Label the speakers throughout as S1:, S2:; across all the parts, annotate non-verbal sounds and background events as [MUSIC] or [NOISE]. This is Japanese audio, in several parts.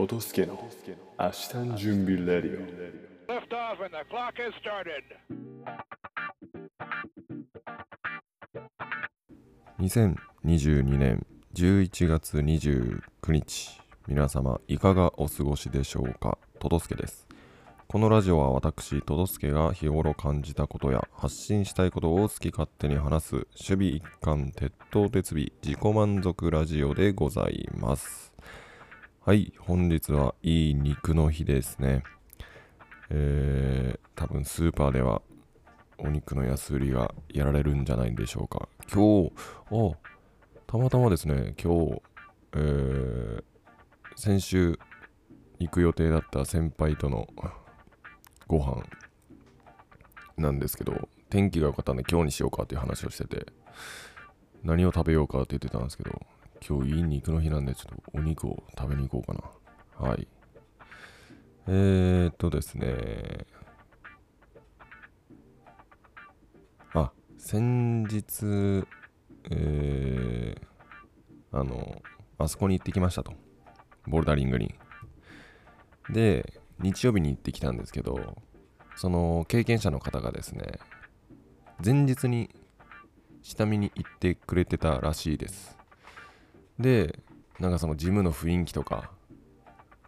S1: トトスケの明日の準備レディオ。
S2: Lift off and the clock has started.
S3: 2022年11月29日皆様いかがお過ごしでしょうか？トトスケです。このラジオは私トトスケが日頃感じたことや発信したいことを好き勝手に話す守備一貫鉄頭鉄尾自己満足ラジオでございますはい本日はいい肉の日ですねえー、多分スーパーではお肉の安売りがやられるんじゃないでしょうか。今日、あ、たまたまですね、今日、えー、先週行く予定だった先輩とのご飯なんですけど、天気が良かったんで今日にしようかっていう話をしてて、何を食べようかって言ってたんですけど、今日いい肉の日なんでちょっとお肉を食べに行こうかな。はい。えーっとですね、あ、先日、えー、あの、あそこに行ってきましたと。ボルダリングに。で、日曜日に行ってきたんですけど、その経験者の方がですね、前日に下見に行ってくれてたらしいです。で、なんかそのジムの雰囲気とか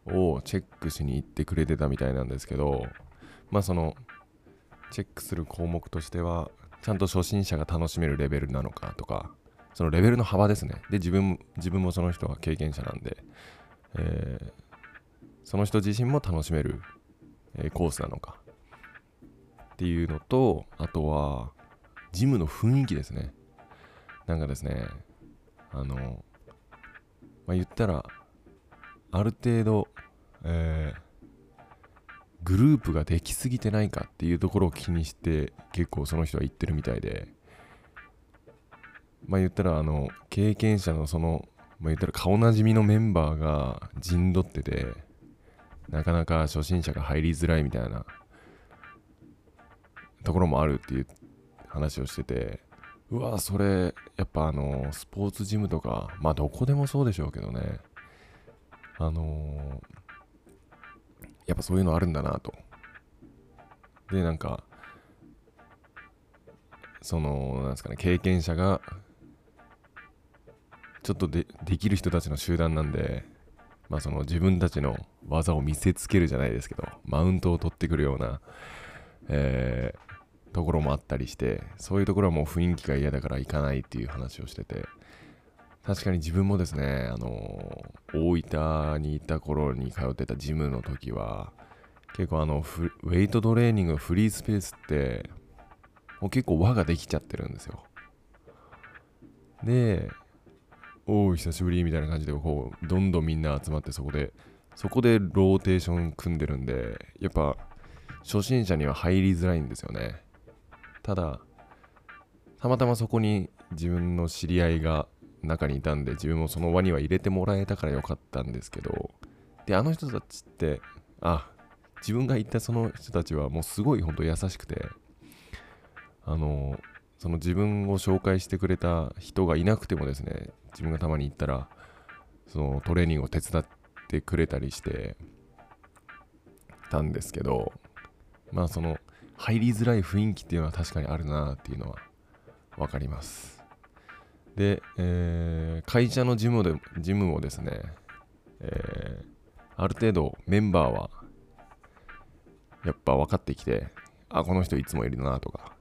S3: をチェックしに行ってくれてたみたいなんですけど、まあその、チェックする項目としては、ちゃんと初心者が楽しめるレベルなのかとか、そのレベルの幅ですね。で、自分自分もその人は経験者なんで、えーその人自身も楽しめる、えーコースなのかっていうのと、あとは、ジムの雰囲気ですね。なんかですね、あの、まあ、言ったら、ある程度、えーグループができすぎてないかっていうところを気にして結構その人は言ってるみたいで。まあ言ったらあの経験者のそのまあ言ったら顔なじみのメンバーが陣取っててなかなか初心者が入りづらいみたいなところもあるっていう話をしてて。うわそれやっぱあのスポーツジムとかまあどこでもそうでしょうけどねあのやっぱそういうのあるんだなと。で、なんか、その、なんですかね、経験者が、ちょっとでできる人たちの集団なんで、まあその自分たちの技を見せつけるじゃないですけど、マウントを取ってくるような、えーところもあったりして、そういうところはもう雰囲気が嫌だから行かないっていう話をしてて、確かに自分もですね、あの大分にいた頃に通ってたジムの時は、結構あの、ウェイトトレーニングフリースペースって、もう結構輪ができちゃってるんですよ。で、おう、久しぶりみたいな感じで、こう、どんどんみんな集まってそこで、そこでローテーション組んでるんで、やっぱ、初心者には入りづらいんですよね。ただ、たまたまそこに自分の知り合いが中にいたんで自分もその輪には入れてもらえたからよかったんですけどであの人たちってあ自分が行ったその人たちはもうすごい本当優しくてあのその自分を紹介してくれた人がいなくてもですね自分がたまに行ったらそのトレーニングを手伝ってくれたりしてたんですけどまあその入りづらい雰囲気っていうのは確かにあるなっていうのは分かりますで、えー会社のジムでジムもですね、えーある程度メンバーはやっぱ分かってきて、あ、この人いつもいるなとか。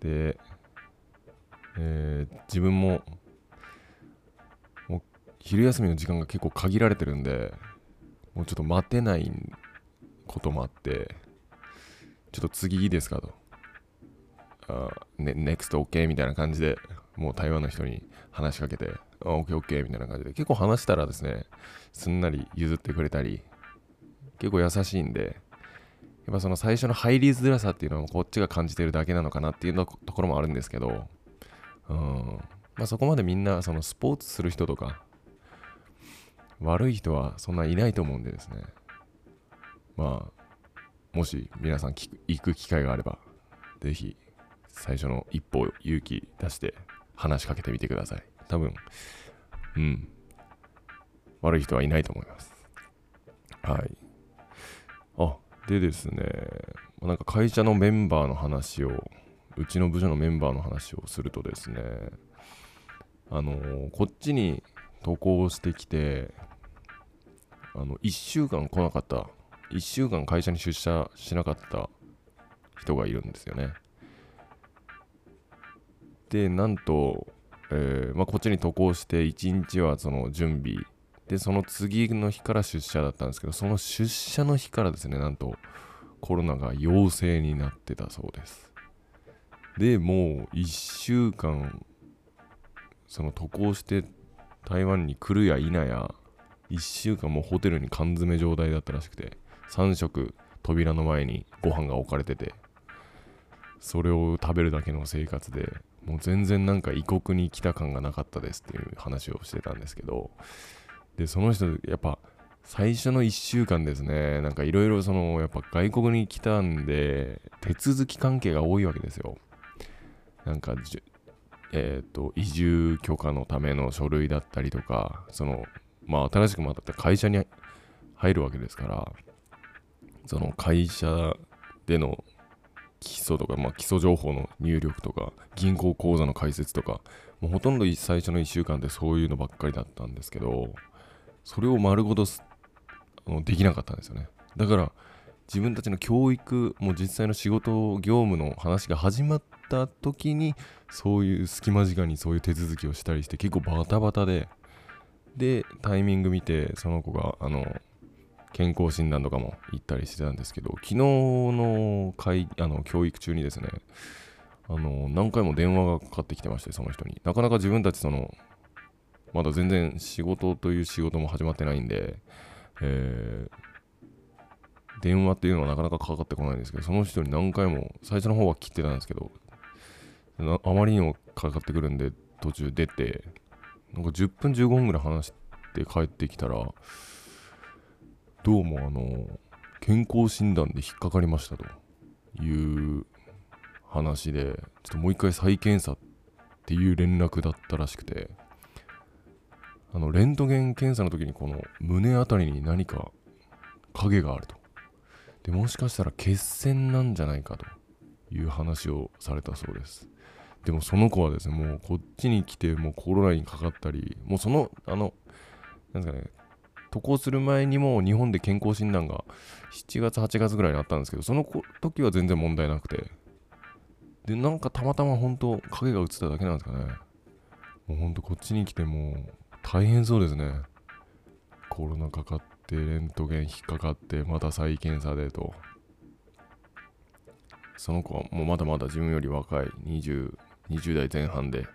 S3: で、えー自分ももう昼休みの時間が結構限られてるんで、もうちょっと待てないこともあって、ちょっと次いいですかと。あね、NEXT OK みたいな感じでもう台湾の人に話しかけて、あ OKOK みたいな感じで。結構話したらですね、すんなり譲ってくれたり、結構優しいんで、やっぱその最初の入りづらさっていうのはこっちが感じてるだけなのかなっていうのところもあるんですけど、うん、まあそこまでみんなそのスポーツする人とか、悪い人はそんないないと思うんでですね、まあ、もし皆さん聞く行く機会があれば、ぜひ最初の一歩勇気出して話しかけてみてください。多分、うん、悪い人はいないと思います。はい。あ、でですね、なんか会社のメンバーの話を、うちの部署のメンバーの話をするとですね、あのーこっちに渡航してきて、あの、1週間来なかった、1週間会社に出社しなかった人がいるんですよね。で、なんと、えーまあ、こっちに渡航して1日はその準備。でその次の日から出社だったんですけどその出社の日からですねなんとコロナが陽性になってたそうです。でもう1週間その渡航して台湾に来るや否や1週間もうホテルに缶詰状態だったらしくて。3食扉の前にご飯が置かれててそれを食べるだけの生活でもう全然なんか異国に来た感がなかったですっていう話をしてたんですけどでその人やっぱ最初の1週間ですねなんかいろいろそのやっぱ外国に来たんで手続き関係が多いわけですよ。なんかえっ、と移住許可のための書類だったりとかそのまあ新しくまた会社に入るわけですからその会社での基礎とか、まあ、基礎情報の入力とか銀行口座の開設とかもうほとんど最初の1週間でそういうのばっかりだったんですけどそれを丸ごとあのできなかったんですよね。だから自分たちの教育もう実際の仕事業務の話が始まった時にそういう隙間時間にそういう手続きをしたりして結構バタバタででタイミング見てその子があの健康診断とかも行ったりしてたんですけど昨日の会あの教育中にですねあの何回も電話がかかってきてましてその人に。なかなか自分たちそのまだ全然仕事という仕事も始まってないんで、えー電話っていうのはなかなかかかってこないんですけどその人に何回も最初の方は切ってたんですけどあまりにもかかってくるんで途中出てなんか10分15分ぐらい話して帰ってきたらどうもあの健康診断で引っかかりましたと。いう話でちょっともう一回再検査っていう連絡だったらしくて。あのレントゲン検査の時にこの胸あたりに何か影があると。でもしかしたら血栓なんじゃないかという話をされたそうです。でもその子はですねもうこっちに来てもうコロナにかかったりもうそのあのなんですかね渡航する前にも日本で健康診断が7月8月ぐらいにあったんですけどその時は全然問題なくて。でなんかたまたま本当影が映っただけなんですかね。もう本当こっちに来てもう大変そうですね。コロナかかってレントゲン引っかかってまた再検査でと。その子はもうまだまだ自分より若い。20, 20代前半で。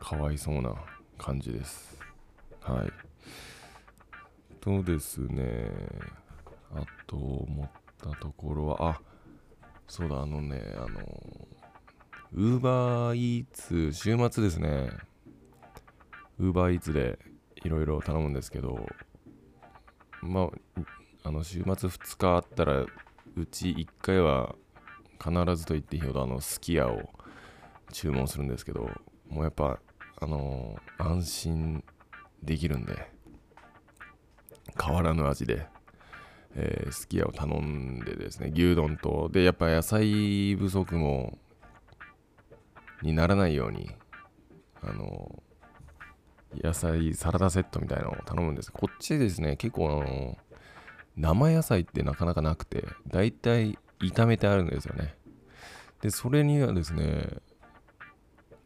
S3: かわいそうな感じです。はい。とですね。あと思ったところはあそうだあのねあのウーバーイーツ週末ですね。ウーバーイーツでいろいろ頼むんですけどまああの週末2日あったらうち1回は必ずと言っていいほどあのすき家を注文するんですけどもうやっぱあの安心できるんで。変わらぬ味で、えー、すき家を頼んでですね牛丼とでやっぱ野菜不足もにならないようにあの野菜サラダセットみたいなのを頼むんです。こっちですね結構あの生野菜ってなかなかなくてだいたい炒めてあるんですよね。でそれにはですね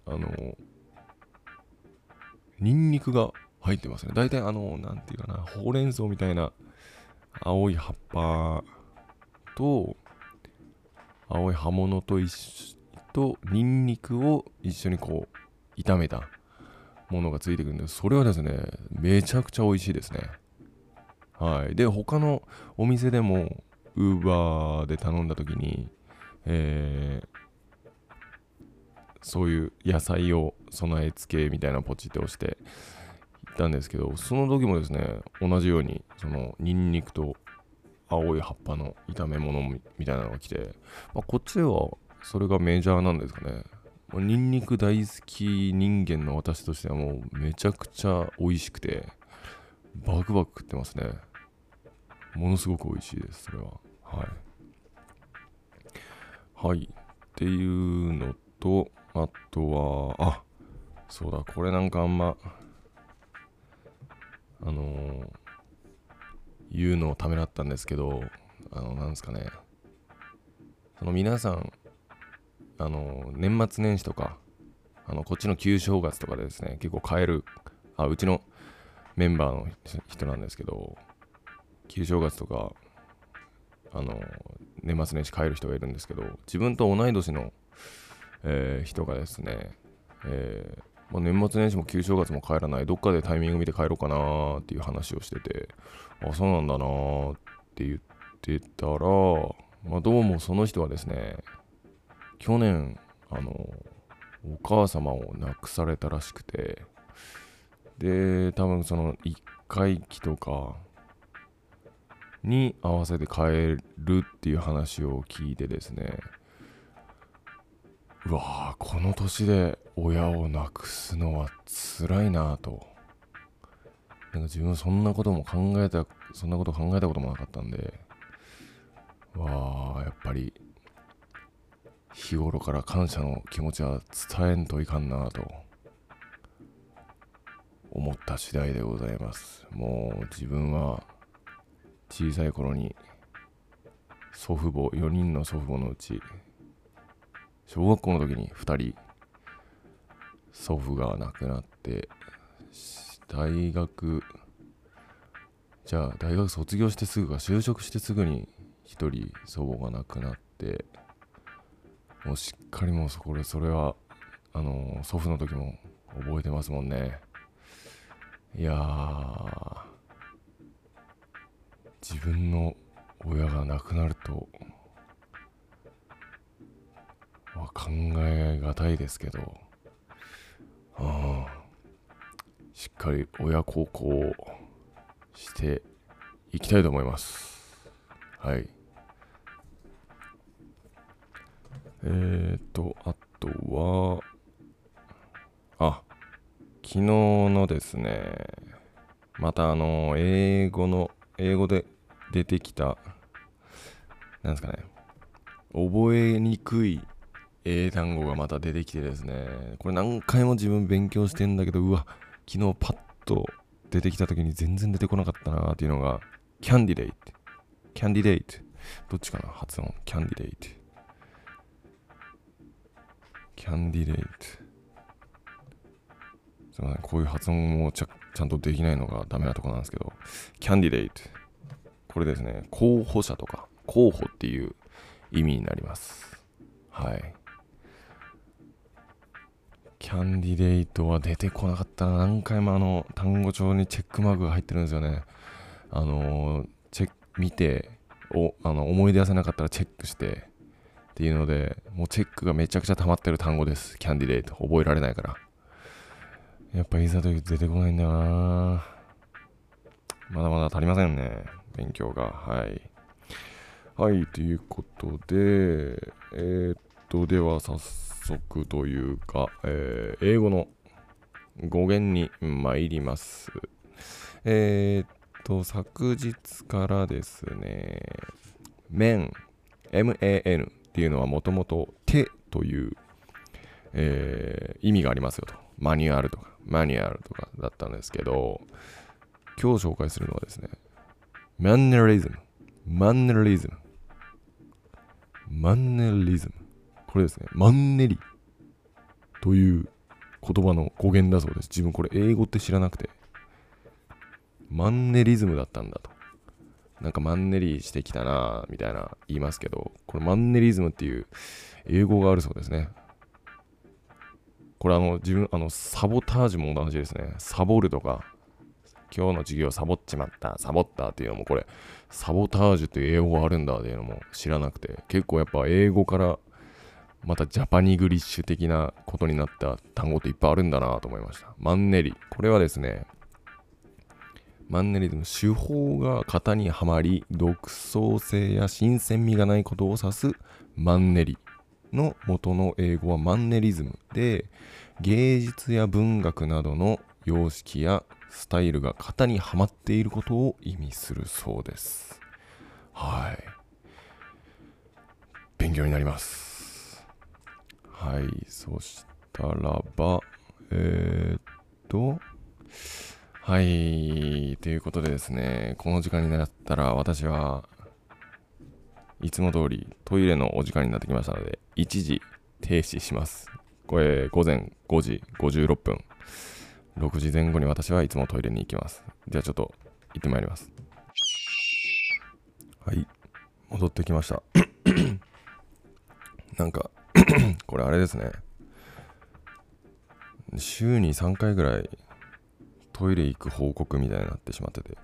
S3: あのニンニクが入ってますね。だいたいあのなんていうかなほうれん草みたいな青い葉っぱと青い葉物と一緒とニンニクを一緒にこう炒めたものがついてくるんですそれはですねめちゃくちゃ美味しいですね。はい。で他のお店でもウーバーで頼んだ時にえーそういう野菜を備え付けみたいなポチって押してったんですけどその時もですね同じようにそのニンニクと青い葉っぱの炒め物みたいなのが来て、まあ、こっちではそれがメジャーなんですかね。ニンニク大好き人間の私としてはもうめちゃくちゃ美味しくてバクバク食ってますね。ものすごく美味しいですそれは。はい。はい。っていうのとあとはあそうだこれなんかあんまあのー言うのをためらったんですけどあのなんですかね。その皆さんあの年末年始とかあのこっちの旧正月とかでですね結構買えるあうちのメンバーの人なんですけど旧正月とかあの年末年始帰る人がいるんですけど自分と同い年の、えー人がですね、えーまあ、年末年始も旧正月も帰らない。どっかでタイミング見て帰ろうかなーっていう話をしてて。あそうなんだなーって言ってたら、まあ、どうもその人はですね去年あのお母様を亡くされたらしくて。で多分その1回忌とかに合わせて帰るっていう話を聞いてですね。うわーこの年で親を亡くすのは辛いなぁと。なんか自分そんなことも考えたそんなこと考えたこともなかったんでわあやっぱり日頃から感謝の気持ちは伝えんといかんなと思った次第でございます。もう自分は小さい頃に祖父母4人の祖父母のうち小学校の時に2人祖父が亡くなって大学じゃあ大学卒業してすぐか就職してすぐに一人祖母が亡くなってもうしっかりもうそこでそれはあの祖父の時も覚えてますもんね。いやー自分の親が亡くなるとは考えがたいですけど。しっかり親孝行していきたいと思います。はい。えーとあとはあ昨日のですねまたあの英語の英語で出てきたなんですかね覚えにくい英単語がまた出てきてですね。これ何回も自分勉強してんだけどうわ昨日パッと出てきた時に全然出てこなかったなっていうのがキャンディデイトキャンディデイトどっちかな発音。キャンディデイトキャンディデイトすいません。こういう発音もちゃちゃんとできないのがダメなとこなんですけど。キャンディデイトこれですね。候補者とか。候補っていう意味になります。はい。キャンディデイトは出てこなかったな。何回もあの単語帳にチェックマークが入ってるんですよね。あのチェック見ておあの思い出せなかったらチェックしてっていうのでもうチェックがめちゃくちゃ溜まってる単語です。キャンディデイト。覚えられないから。やっぱいざというと出てこないんだよな。まだまだ足りませんね。勉強が。はい。はいということでえー、っとでは早速というか、えー英語の語源に参ります。えー、っと昨日からですね面 MAN っていうのはもともと手という、えー意味がありますよと。マニュアルとかマニュアルとかだったんですけど今日紹介するのはですねマンネリズム。マンネリズム。マンネリズム。これですね。マンネリ。という言葉の語源だそうです。自分これ英語って知らなくて。マンネリズムだったんだと。なんかマンネリしてきたなみたいな言いますけど。これマンネリズムっていう英語があるそうですね。これあの自分あのサボタージュも同じですね。サボるとか今日の授業サボっちまったサボったっていうのもこれサボタージュっていう英語があるんだっていうのも知らなくて。結構やっぱ英語からまたジャパニグリッシュ的なことになった単語っていっぱいあるんだなと思いました。マンネリ。これはですねマンネリズム手法が型にはまり独創性や新鮮味がないことを指すマンネリの元の英語はマンネリズムで芸術や文学などの様式やスタイルが型にはまっていることを意味するそうです。はい。勉強になります。はいそしたらばえー、っとはいということでですねこの時間になったら私はいつも通りトイレのお時間になってきましたので一時停止します。これ午前5時56分。6時前後に私はいつもトイレに行きます。じゃあちょっと行ってまいります。はい戻ってきました。[COUGHS] なんか [CLEARS THROAT] これあれですね。週に3回ぐらいトイレ行く報告みたいになってしまってて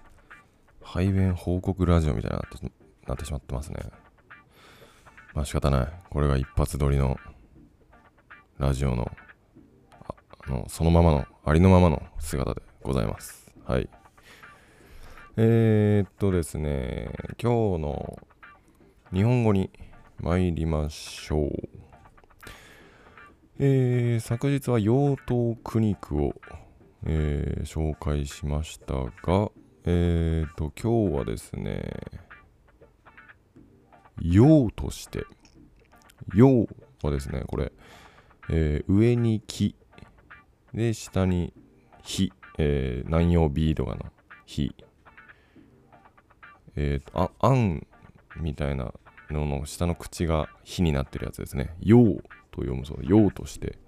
S3: 排便報告ラジオみたいになってなってしまってますね。まあ仕方ない。これが一発撮りのラジオのあのそのままのありのままの姿でございます。はい。えー、っとですね今日の日本語に参りましょう。えー、昨日は養豚苦肉を、えー紹介しましたがえー、と今日はですね陽として陽はですねこれ、えー上に木で下に火、えー南洋ビードガの火。えーとああんみたいなのの下の口が火になってるやつですね。陽と読むそう。陽として、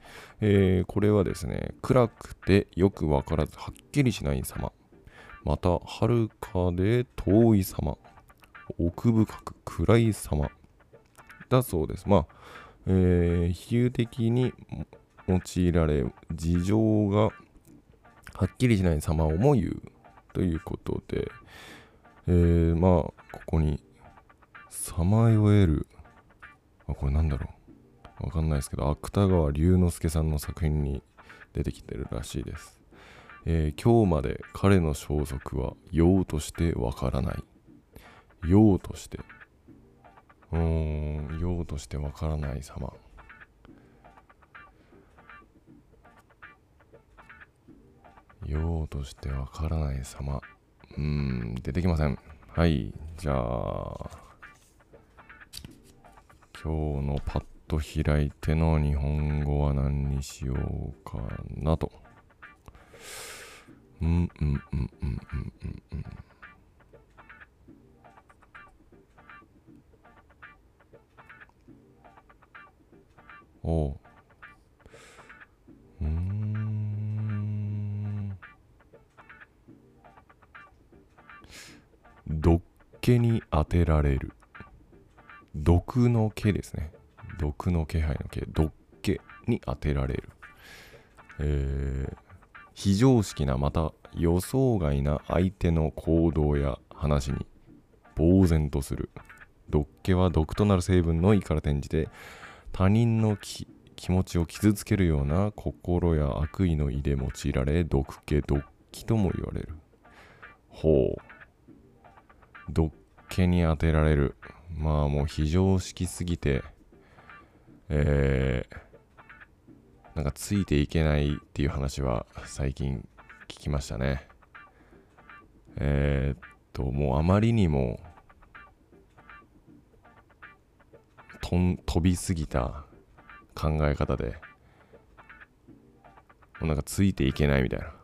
S3: えーこれはですね暗くてよくわからずはっきりしない様。また遥かで遠い様。奥深く暗い様。だそうです。まあ、えー比喩的に用いられ事情がはっきりしない様をも言うということで、えーまあここにさまよえる。あこれなんだろう。わかんないですけど芥川龍之介さんの作品に出てきてるらしいです、えー今日まで彼の消息は用としてわからない。用として。うーん用としてわからない様。用としてわからない様。うーん出てきません。はいじゃあ。今日のパッと開いての日本語は何にしようかなと。うんうんうんうんうん。うんうんおう。うーん。毒気に当てられる。毒の気ですね。毒の気配の気毒気に当てられる。えー非常識なまた予想外な相手の行動や話に呆然とする。毒気は毒となる成分の意から転じて他人の気持ちを傷つけるような心や悪意の意で用いられ毒気毒気とも言われる。ほう。毒気に当てられる。まあもう非常識すぎてえー、なんかついていけないっていう話は最近聞きましたね。えー、っともうあまりにもとん飛びすぎた考え方でもうなんかついていけないみたいな。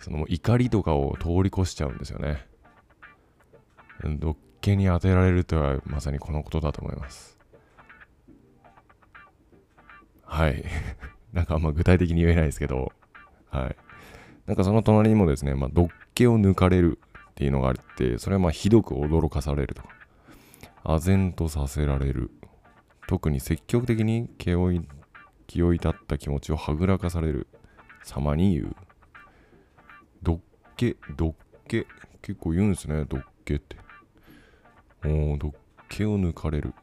S3: その怒りとかを通り越しちゃうんですよね。どっけに当てられるとはまさにこのことだと思います。はい。[LAUGHS] なんかあんま具体的に言えないですけど。はい。なんかその隣にもですね、まあ、どっけを抜かれるっていうのがあってそれはまあひどく驚かされるとか。唖然とさせられる。特に積極的に気をい気を至った気持ちをはぐらかされる。様に言う。どっけどっけ。結構言うんですねどっけって。おーどっけを抜かれる。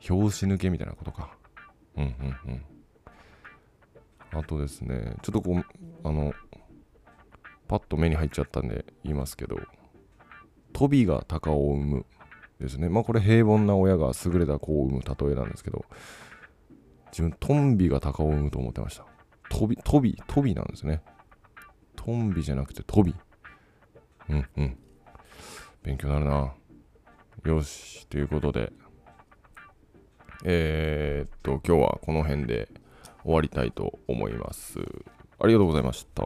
S3: 拍子抜けみたいなことか。うんうんうん。あとですねちょっとこうあのパッと目に入っちゃったんで言いますけどトビが鷹を産むですね。まあこれ平凡な親が優れた子を産む例えなんですけど自分トンビが鷹を産むと思ってました。トビトビトビなんですね。トンビじゃなくてトビ。うんうん。勉強になるな。よし、ということで、えー、っと、今日はこの辺で終わりたいと思います。ありがとうございました。